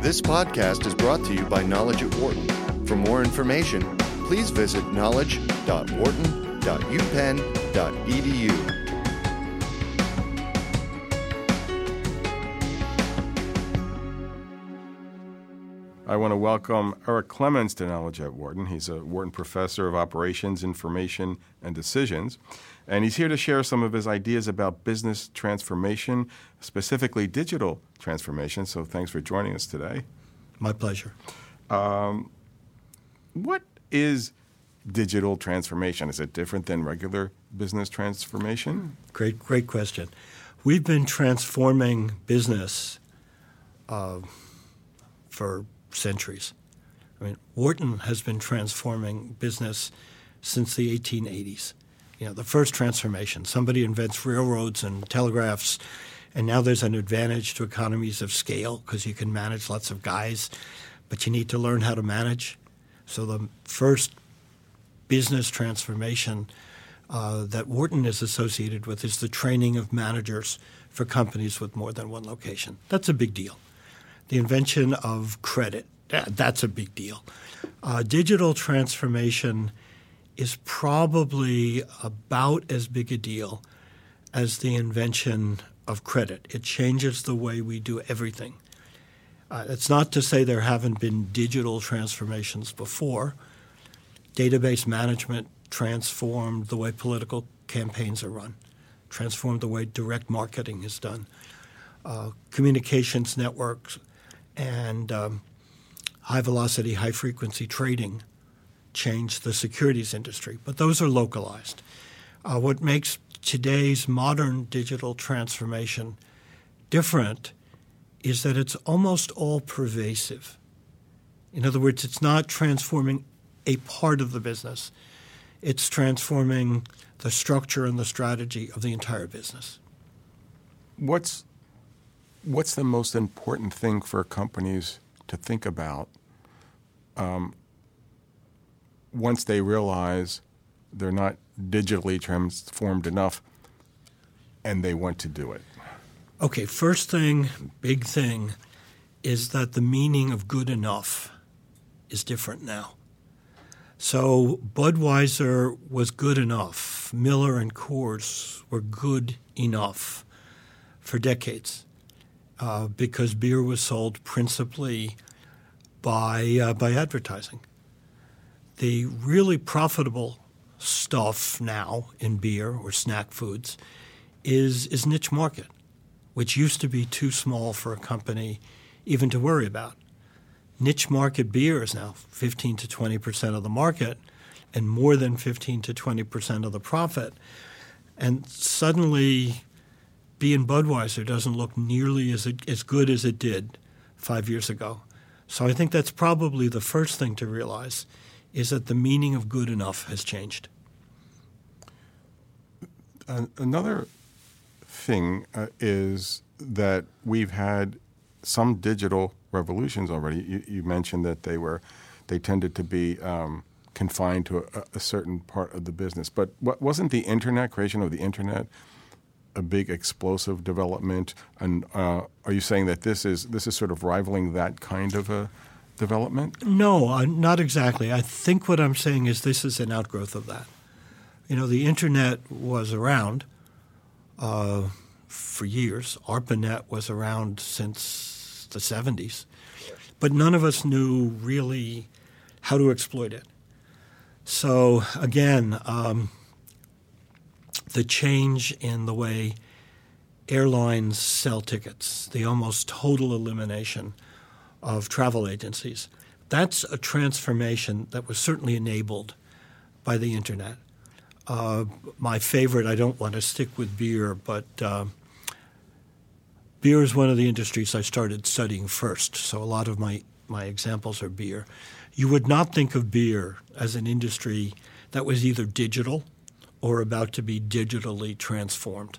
This podcast is brought to you by Knowledge at Wharton. For more information, please visit knowledge.wharton.upenn.edu. I want to welcome Eric Clemons to Knowledge at Wharton. He's a Wharton Professor of Operations, Information, and Decisions. And he's here to share some of his ideas about business transformation, specifically digital transformation. So thanks for joining us today. My pleasure. Um, what is digital transformation? Is it different than regular business transformation? Great, great question. We've been transforming business uh, for centuries. I mean, Wharton has been transforming business since the 1880s. You know, the first transformation. Somebody invents railroads and telegraphs, and now there's an advantage to economies of scale because you can manage lots of guys, but you need to learn how to manage. So the first business transformation uh, that Wharton is associated with is the training of managers for companies with more than one location. That's a big deal the invention of credit. That's a big deal. Uh, digital transformation is probably about as big a deal as the invention of credit. It changes the way we do everything. Uh, it's not to say there haven't been digital transformations before. Database management transformed the way political campaigns are run, transformed the way direct marketing is done. Uh, communications networks and um, high velocity, high frequency trading changed the securities industry, but those are localized. Uh, what makes today's modern digital transformation different is that it's almost all pervasive. In other words, it's not transforming a part of the business, it's transforming the structure and the strategy of the entire business. What's what's the most important thing for companies to think about um, once they realize they're not digitally transformed enough and they want to do it? Okay, first thing, big thing, is that the meaning of good enough is different now. So Budweiser was good enough. Miller and Coors were good enough for decades uh, because beer was sold principally by uh, by advertising. The really profitable stuff now in beer or snack foods is is niche market, which used to be too small for a company even to worry about. Niche market beer is now 15 to 20 percent of the market, and more than 15 to 20 percent of the profit. And suddenly, being Budweiser doesn't look nearly as as good as it did five years ago. So I think that's probably the first thing to realize is that the meaning of good enough has changed. another thing uh, is that we've had some digital revolutions already. You, you, mentioned that they were they tended to be um, confined to a, a, certain part of the business, but what, wasn't the internet creation of the internet a big explosive development? And uh, are you saying that this is this is sort of rivaling that kind of a development? No, not exactly. I think what I'm saying is this is an outgrowth of that. You know, the internet was around uh, for years. ARPANET was around since the 70s, but none of us knew really how to exploit it. So again. Um, the change in the way airlines sell tickets, the almost total elimination of travel agencies. That's a transformation that was certainly enabled by the internet. Uh, my favorite, I don't want to stick with beer, but uh, beer is one of the industries I started studying first. So a lot of my, my examples are beer. You would not think of beer as an industry that was either digital or about to be digitally transformed.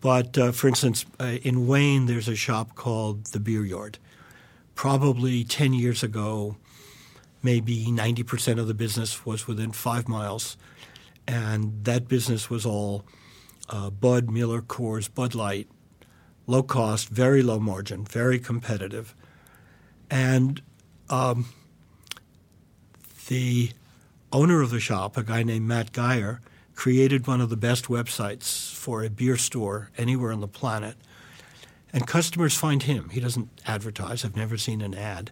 But uh, for instance, uh, in Wayne, there's a shop called the Beer Yard. Probably 10 years ago, maybe 90% of the business was within five miles. And that business was all uh, Bud, Miller, Coors, Bud Light, low cost, very low margin, very competitive. And um, the owner of the shop, a guy named Matt Geyer, created one of the best websites for a beer store anywhere on the planet. And customers find him. He doesn't advertise, I've never seen an ad.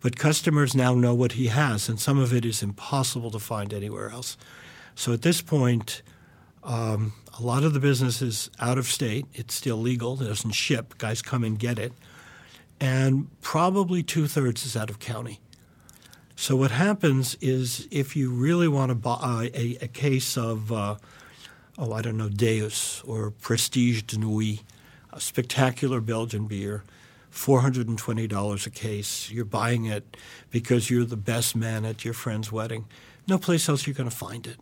But customers now know what he has, and some of it is impossible to find anywhere else. So at this point, um, a lot of the business is out of state. It's still legal. It doesn't ship. Guys come and get it. And probably two thirds is out of county. So what happens is if you really want to buy a, a case of, uh, oh, I don't know, Deus or Prestige de Nuit, a spectacular Belgian beer, $420 a case. You're buying it because you're the best man at your friend's wedding. No place else you're going to find it.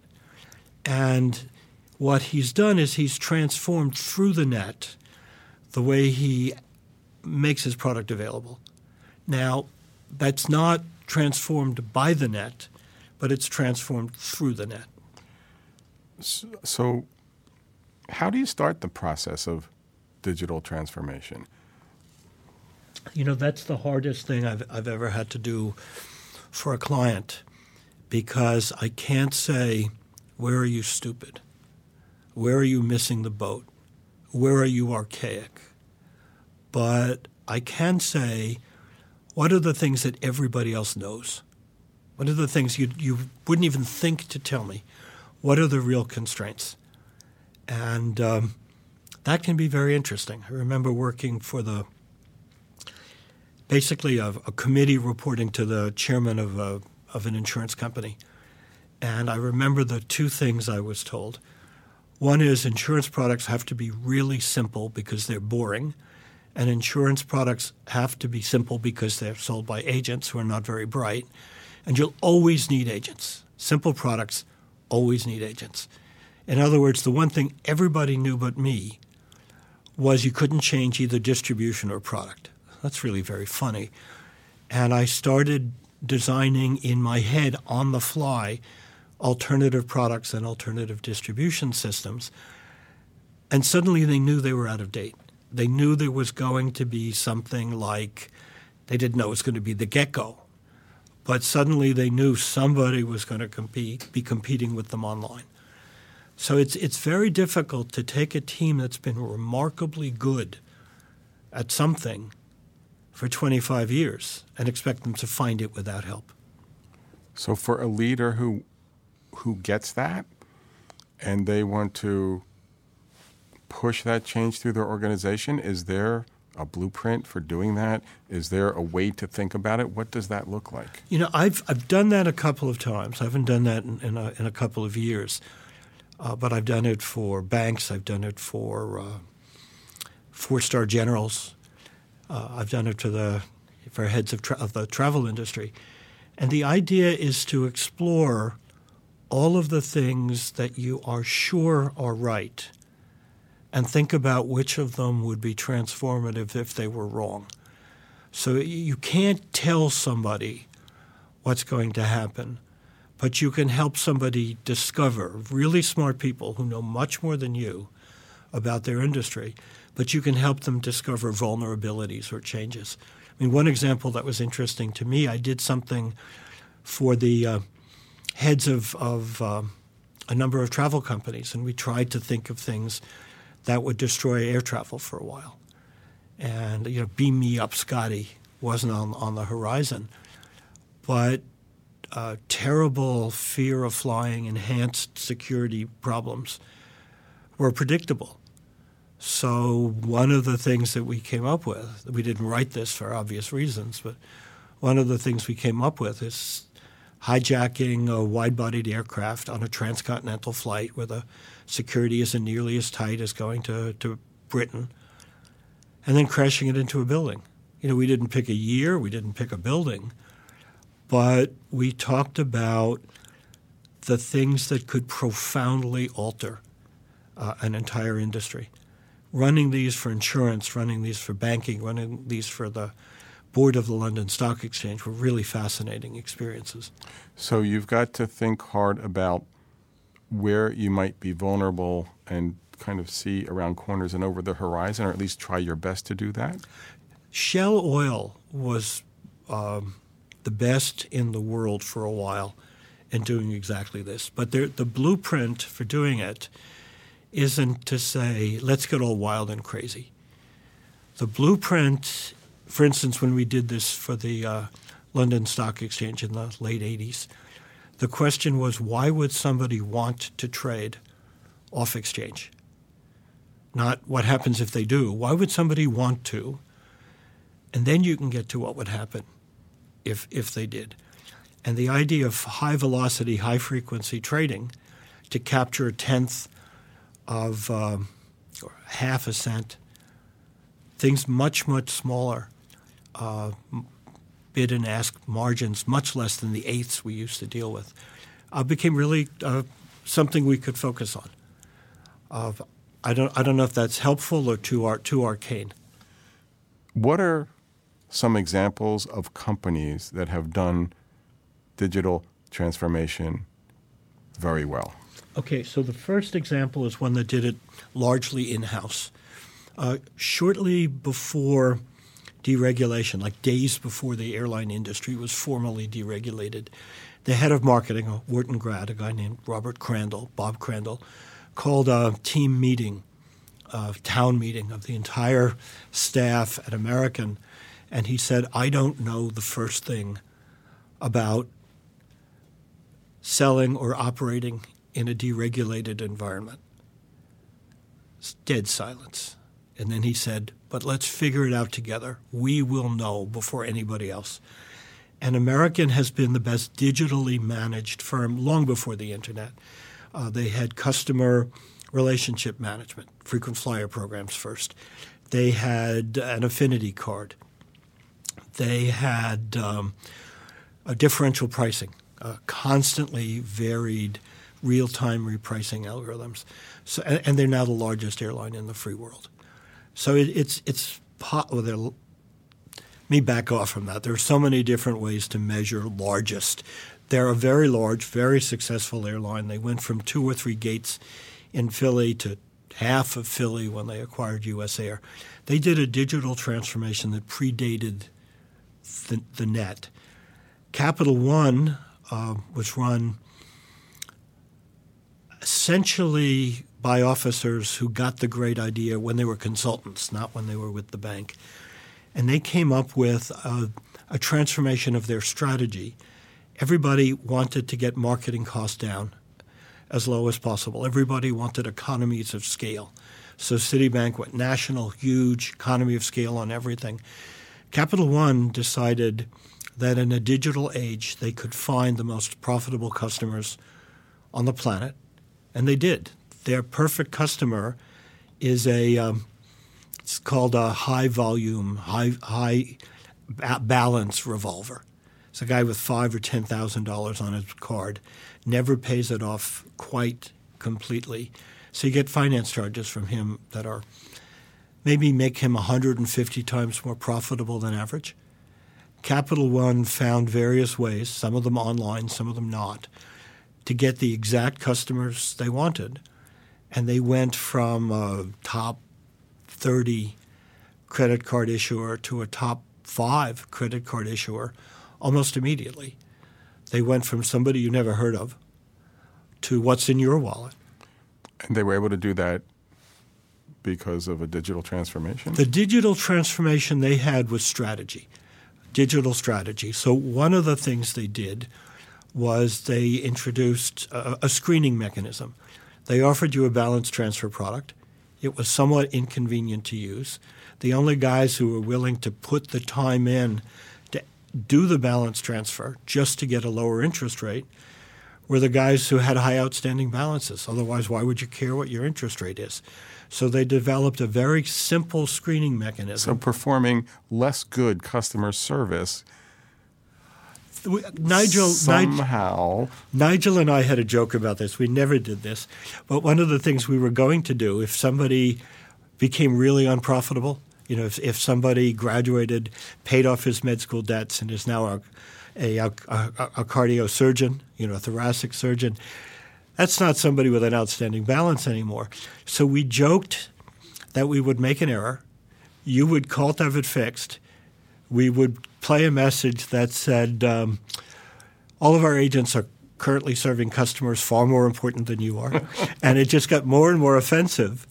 And what he's done is he's transformed through the net the way he makes his product available. Now, that's not transformed by the net, but it's transformed through the net. So, how do you start the process of digital transformation? You know, that's the hardest thing I've, I've ever had to do for a client because I can't say, Where are you stupid? Where are you missing the boat? Where are you archaic? But I can say, what are the things that everybody else knows? What are the things you, you wouldn't even think to tell me? What are the real constraints? And um, that can be very interesting. I remember working for the basically a, a committee reporting to the chairman of, a, of an insurance company. And I remember the two things I was told. One is insurance products have to be really simple because they're boring and insurance products have to be simple because they're sold by agents who are not very bright. And you'll always need agents. Simple products always need agents. In other words, the one thing everybody knew but me was you couldn't change either distribution or product. That's really very funny. And I started designing in my head on the fly alternative products and alternative distribution systems. And suddenly they knew they were out of date they knew there was going to be something like, they didn't know it was going to be the gecko, but suddenly they knew somebody was going to compete, be competing with them online. So it's it's very difficult to take a team that's been remarkably good at something for 25 years and expect them to find it without help. So for a leader who who gets that and they want to push that change through their organization? Is there a blueprint for doing that? Is there a way to think about it? What does that look like? You know, I've I've done that a couple of times. I haven't done that in, in, a, in a couple of years, uh, but I've done it for banks. I've done it for uh, four-star generals. Uh, I've done it to the for heads of, tra- of the travel industry, and the idea is to explore all of the things that you are sure are right and think about which of them would be transformative if they were wrong. So you can't tell somebody what's going to happen, but you can help somebody discover really smart people who know much more than you about their industry, but you can help them discover vulnerabilities or changes. I mean, one example that was interesting to me, I did something for the uh, heads of, of uh, a number of travel companies, and we tried to think of things that would destroy air travel for a while. And, you know, beam me up, Scotty wasn't on, on the horizon. But terrible fear of flying, enhanced security problems were predictable. So, one of the things that we came up with, we didn't write this for obvious reasons, but one of the things we came up with is hijacking a wide bodied aircraft on a transcontinental flight where the security isn't nearly as tight as going to, to Britain, and then crashing it into a building. You know, we didn't pick a year, we didn't pick a building, but we talked about the things that could profoundly alter uh, an entire industry. Running these for insurance, running these for banking, running these for the board of the London Stock Exchange were really fascinating experiences. So you've got to think hard about where you might be vulnerable and kind of see around corners and over the horizon, or at least try your best to do that? Shell oil was um, the best in the world for a while in doing exactly this. But the blueprint for doing it isn't to say, let's get all wild and crazy. The blueprint, for instance, when we did this for the uh, London Stock Exchange in the late 80s, the question was why would somebody want to trade off exchange? Not what happens if they do. Why would somebody want to? And then you can get to what would happen if, if they did. And the idea of high velocity, high frequency trading to capture a tenth of um, or half a cent, things much, much smaller, uh, bid and ask margins much less than the eighths we used to deal with, uh, became really uh, something we could focus on. I don't I don't know if that's helpful or too ar- too arcane. What are some examples of companies that have done digital transformation very well? Okay, so the first example is one that did it largely in house. Uh, shortly before deregulation, like days before the airline industry was formally deregulated, the head of marketing, a Wharton grad, a guy named Robert Crandall, Bob Crandall, called a team meeting, a town meeting of the entire staff at American, and he said, I don't know the first thing about selling or operating in a deregulated environment. It's dead silence. And then he said, But let's figure it out together. We will know before anybody else. And American has been the best digitally managed firm long before the internet. Uh, they had customer relationship management, frequent flyer programs first. They had an affinity card. They had um, a differential pricing, uh, constantly varied real time repricing algorithms. So, and, and, they're now the largest airline in the free world. So it, it's it's well, Let me back off from that. There are so many different ways to measure largest. They're a very large, very successful airline. They went from two or three gates in Philly to half of Philly when they acquired U.S. Air. They did a digital transformation that predated the, the net. Capital One uh, was run essentially by officers who got the great idea when they were consultants, not when they were with the bank. And they came up with a, a transformation of their strategy. Everybody wanted to get marketing costs down as low as possible. Everybody wanted economies of scale. So Citibank went national, huge economy of scale on everything. Capital One decided that in a digital age they could find the most profitable customers on the planet and they did. Their perfect customer is a um, it's called a high volume, high high balance revolver. It's a guy with five or ten thousand dollars on his card, never pays it off quite completely. So you get finance charges from him that are maybe make him 150 times more profitable than average. Capital One found various ways, some of them online, some of them not, to get the exact customers they wanted. And they went from a top 30 credit card issuer to a top five credit card issuer almost immediately. They went from somebody you never heard of to what's in your wallet. And they were able to do that because of a digital transformation? The digital transformation they had was strategy, digital strategy. So, one of the things they did was they introduced a, a screening mechanism. They offered you a balance transfer product. It was somewhat inconvenient to use. The only guys who were willing to put the time in to do the balance transfer just to get a lower interest rate were the guys who had high outstanding balances. Otherwise, why would you care what your interest rate is? So they developed a very simple screening mechanism. So performing less good customer service Nigel somehow Nigel and I had a joke about this. We never did this, but one of the things we were going to do if somebody became really unprofitable, you know, if, if somebody graduated, paid off his med school debts, and is now a a, a, a cardio surgeon, you know, a thoracic surgeon, that's not somebody with an outstanding balance anymore. So we joked that we would make an error. You would call to have it fixed. We would play a message that said, um, all of our agents are currently serving customers far more important than you are. and it just got more and more offensive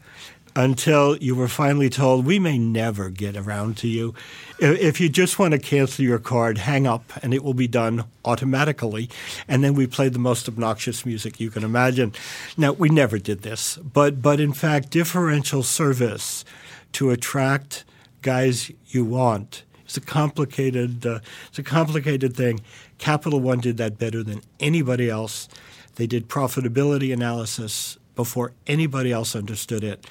until you were finally told, we may never get around to you. If you just want to cancel your card, hang up and it will be done automatically. And then we played the most obnoxious music you can imagine. Now, we never did this, but, but in fact, differential service to attract guys you want is a complicated, uh, it's a complicated thing. Capital One did that better than anybody else. They did profitability analysis before anybody else understood it.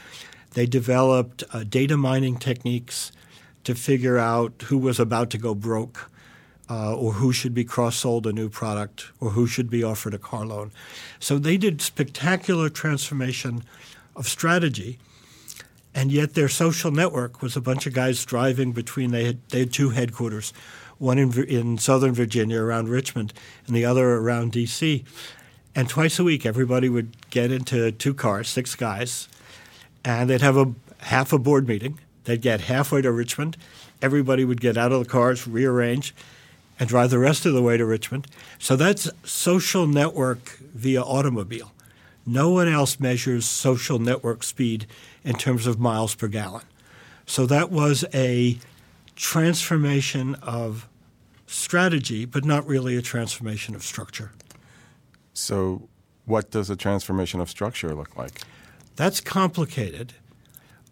They developed uh, data mining techniques to figure out who was about to go broke uh, or who should be cross sold a new product or who should be offered a car loan. So they did spectacular transformation of strategy. And yet their social network was a bunch of guys driving between, they had, they had two headquarters, one in, in Southern Virginia around Richmond and the other around D.C. And twice a week, everybody would get into two cars, six guys, and they'd have a half a board meeting. They'd get halfway to Richmond. Everybody would get out of the cars, rearrange, and drive the rest of the way to Richmond. So that's social network via automobile. No one else measures social network speed in terms of miles per gallon. So that was a transformation of strategy, but not really a transformation of structure. So, what does a transformation of structure look like? That's complicated.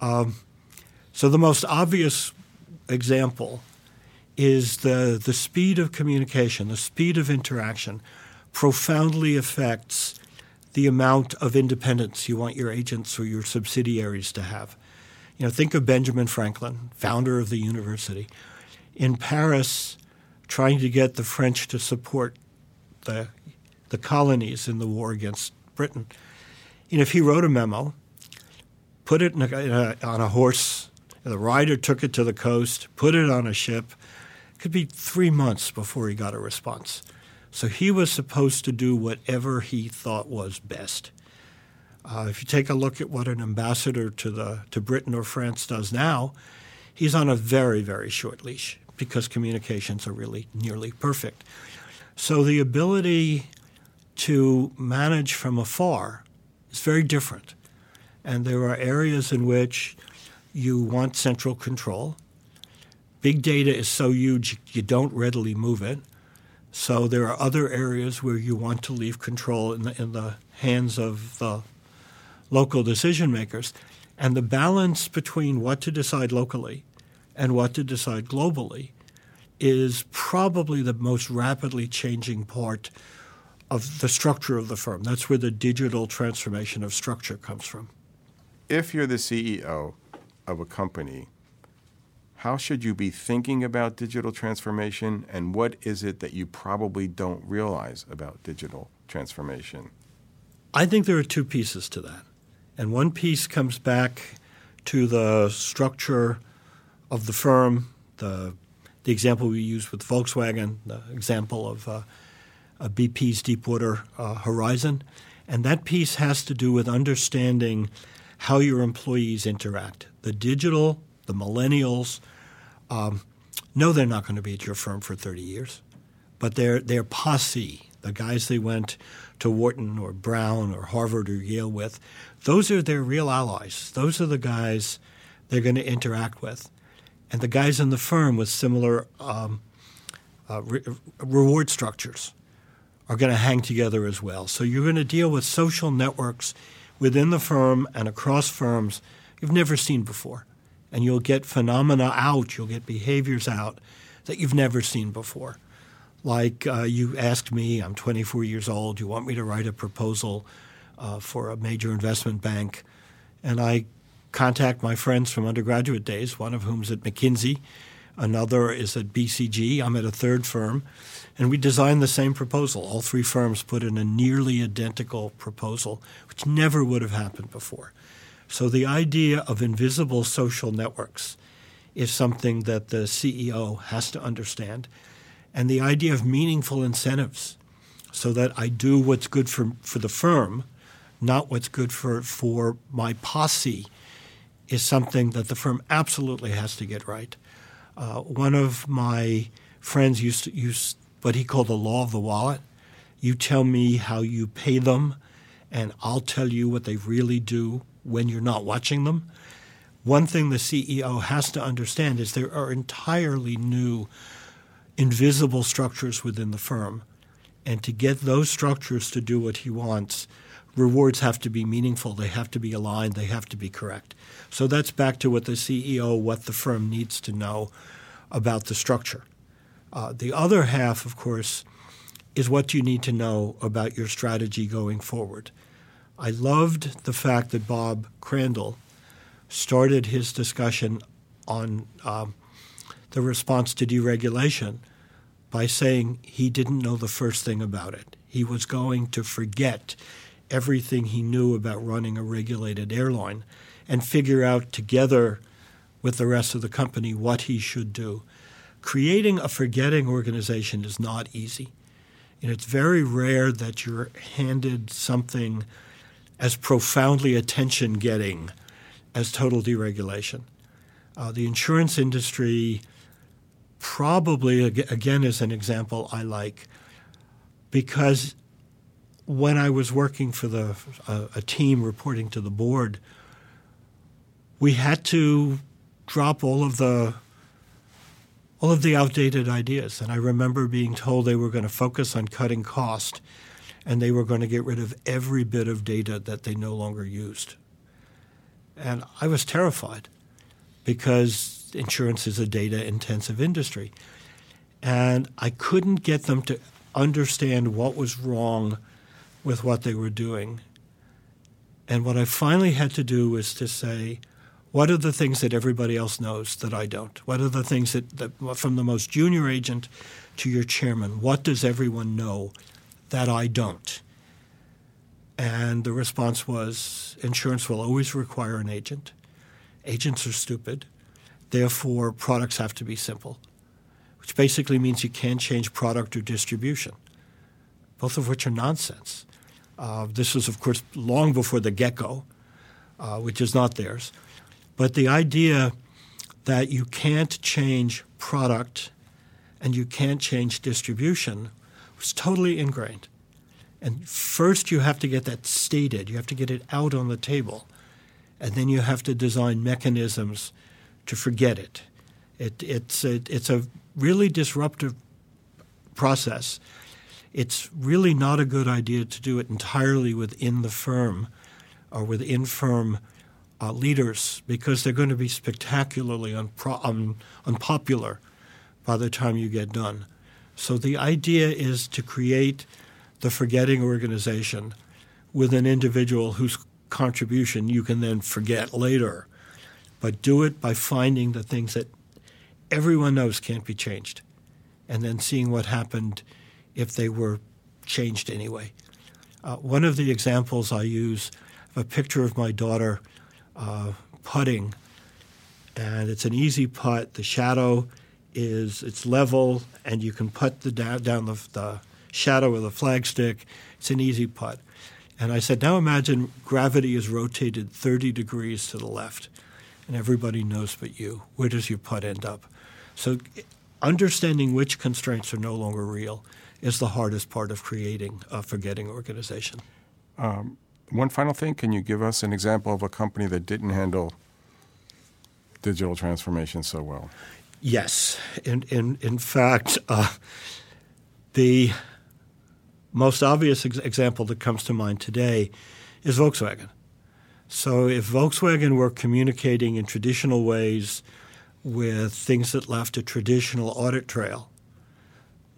Um, so the most obvious example is the, the speed of communication, the speed of interaction profoundly affects the amount of independence you want your agents or your subsidiaries to have. You know, think of Benjamin Franklin, founder of the university. In Paris, trying to get the French to support the, the colonies in the war against Britain – you know, if he wrote a memo, put it in a, in a, on a horse, the rider took it to the coast, put it on a ship, it could be three months before he got a response. So he was supposed to do whatever he thought was best. Uh, if you take a look at what an ambassador to the to Britain or France does now, he's on a very very short leash because communications are really nearly perfect. So the ability to manage from afar is very different. And there are areas in which you want central control. Big data is so huge you don't readily move it. So there are other areas where you want to leave control in the, in the hands of the local decision makers. And the balance between what to decide locally and what to decide globally is probably the most rapidly changing part of the structure of the firm. That's where the digital transformation of structure comes from. If you're the CEO of a company, how should you be thinking about digital transformation and what is it that you probably don't realize about digital transformation? I think there are two pieces to that. And one piece comes back to the structure of the firm, the, the example we use with Volkswagen, the example of uh, uh, BP's Deepwater uh, Horizon. And that piece has to do with understanding how your employees interact. The digital, the millennials, um, know they're not going to be at your firm for 30 years, but their, their posse, the guys they went to Wharton or Brown or Harvard or Yale with, those are their real allies. Those are the guys they're going to interact with. And the guys in the firm with similar um, uh, re- reward structures are going to hang together as well. So you're going to deal with social networks within the firm and across firms you've never seen before. And you'll get phenomena out, you'll get behaviors out that you've never seen before. Like uh, you asked me, I'm 24 years old, you want me to write a proposal uh, for a major investment bank. And I contact my friends from undergraduate days, one of whom's at McKinsey, another is at BCG, I'm at a third firm. And we designed the same proposal. All three firms put in a nearly identical proposal, which never would have happened before. So the idea of invisible social networks is something that the CEO has to understand. And the idea of meaningful incentives so that I do what's good for, for the firm, not what's good for, for my posse, is something that the firm absolutely has to get right. Uh, one of my friends used to use what he called the law of the wallet. You tell me how you pay them, and I'll tell you what they really do when you're not watching them. One thing the CEO has to understand is there are entirely new invisible structures within the firm. And to get those structures to do what he wants, rewards have to be meaningful, they have to be aligned, they have to be correct. So that's back to what the CEO, what the firm needs to know about the structure. Uh, the other half, of course, is what you need to know about your strategy going forward. I loved the fact that Bob Crandall started his discussion on um, the response to deregulation by saying he didn't know the first thing about it. He was going to forget everything he knew about running a regulated airline and figure out together with the rest of the company what he should do. Creating a forgetting organization is not easy. And it's very rare that you're handed something as profoundly attention getting as total deregulation. Uh, the insurance industry probably, again, is an example I like because when I was working for the uh, a team reporting to the board, we had to drop all of the all of the outdated ideas. And I remember being told they were going to focus on cutting cost and they were going to get rid of every bit of data that they no longer used. And I was terrified because insurance is a data intensive industry. And I couldn't get them to understand what was wrong with what they were doing. And what I finally had to do was to say, what are the things that everybody else knows that I don't? What are the things that, that from the most junior agent to your chairman, what does everyone know that I don't? And the response was insurance will always require an agent. Agents are stupid. Therefore, products have to be simple, which basically means you can't change product or distribution, both of which are nonsense. Uh, this was, of course, long before the gecko, uh, which is not theirs. But the idea that you can't change product and you can't change distribution was totally ingrained. And first, you have to get that stated, you have to get it out on the table, and then you have to design mechanisms to forget it. it it's, a, it's a really disruptive process. It's really not a good idea to do it entirely within the firm or within firm uh, leaders because they're going to be spectacularly unpro- un- unpopular by the time you get done. So the idea is to create the forgetting organization with an individual whose contribution you can then forget later. But do it by finding the things that everyone knows can't be changed and then seeing what happened if they were changed anyway. Uh, one of the examples I use a picture of my daughter uh, putting, and it's an easy putt. The shadow is it's level, and you can put the down, down the, the shadow with a flagstick. It's an easy putt. And I said, now imagine gravity is rotated 30 degrees to the left, and everybody knows but you. Where does your putt end up? So, understanding which constraints are no longer real is the hardest part of creating a forgetting organization. Um, one final thing can you give us an example of a company that didn't handle digital transformation so well? Yes. In, in, in fact, uh, the most obvious ex- example that comes to mind today is Volkswagen. So, if Volkswagen were communicating in traditional ways with things that left a traditional audit trail,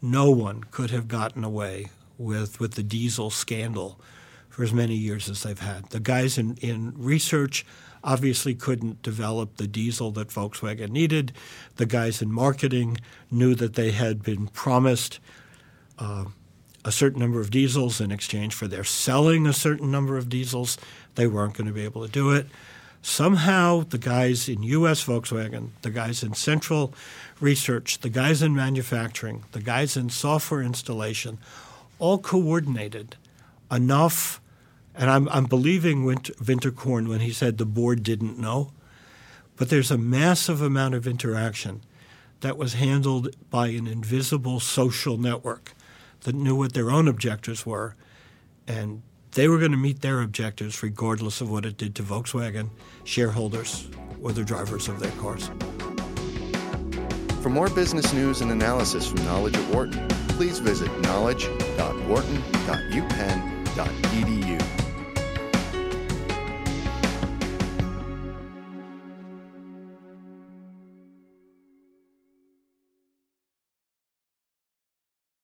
no one could have gotten away with, with the diesel scandal for as many years as they've had. The guys in, in research obviously couldn't develop the diesel that Volkswagen needed. The guys in marketing knew that they had been promised uh, a certain number of diesels in exchange for their selling a certain number of diesels. They weren't going to be able to do it. Somehow, the guys in U.S. Volkswagen, the guys in central research, the guys in manufacturing, the guys in software installation, all coordinated enough. And I'm, I'm believing Winter, Winterkorn when he said the board didn't know, but there's a massive amount of interaction that was handled by an invisible social network that knew what their own objectives were, and they were going to meet their objectives regardless of what it did to Volkswagen, shareholders, or the drivers of their cars. For more business news and analysis from Knowledge at Wharton, please visit knowledge.wharton.upenn.edu.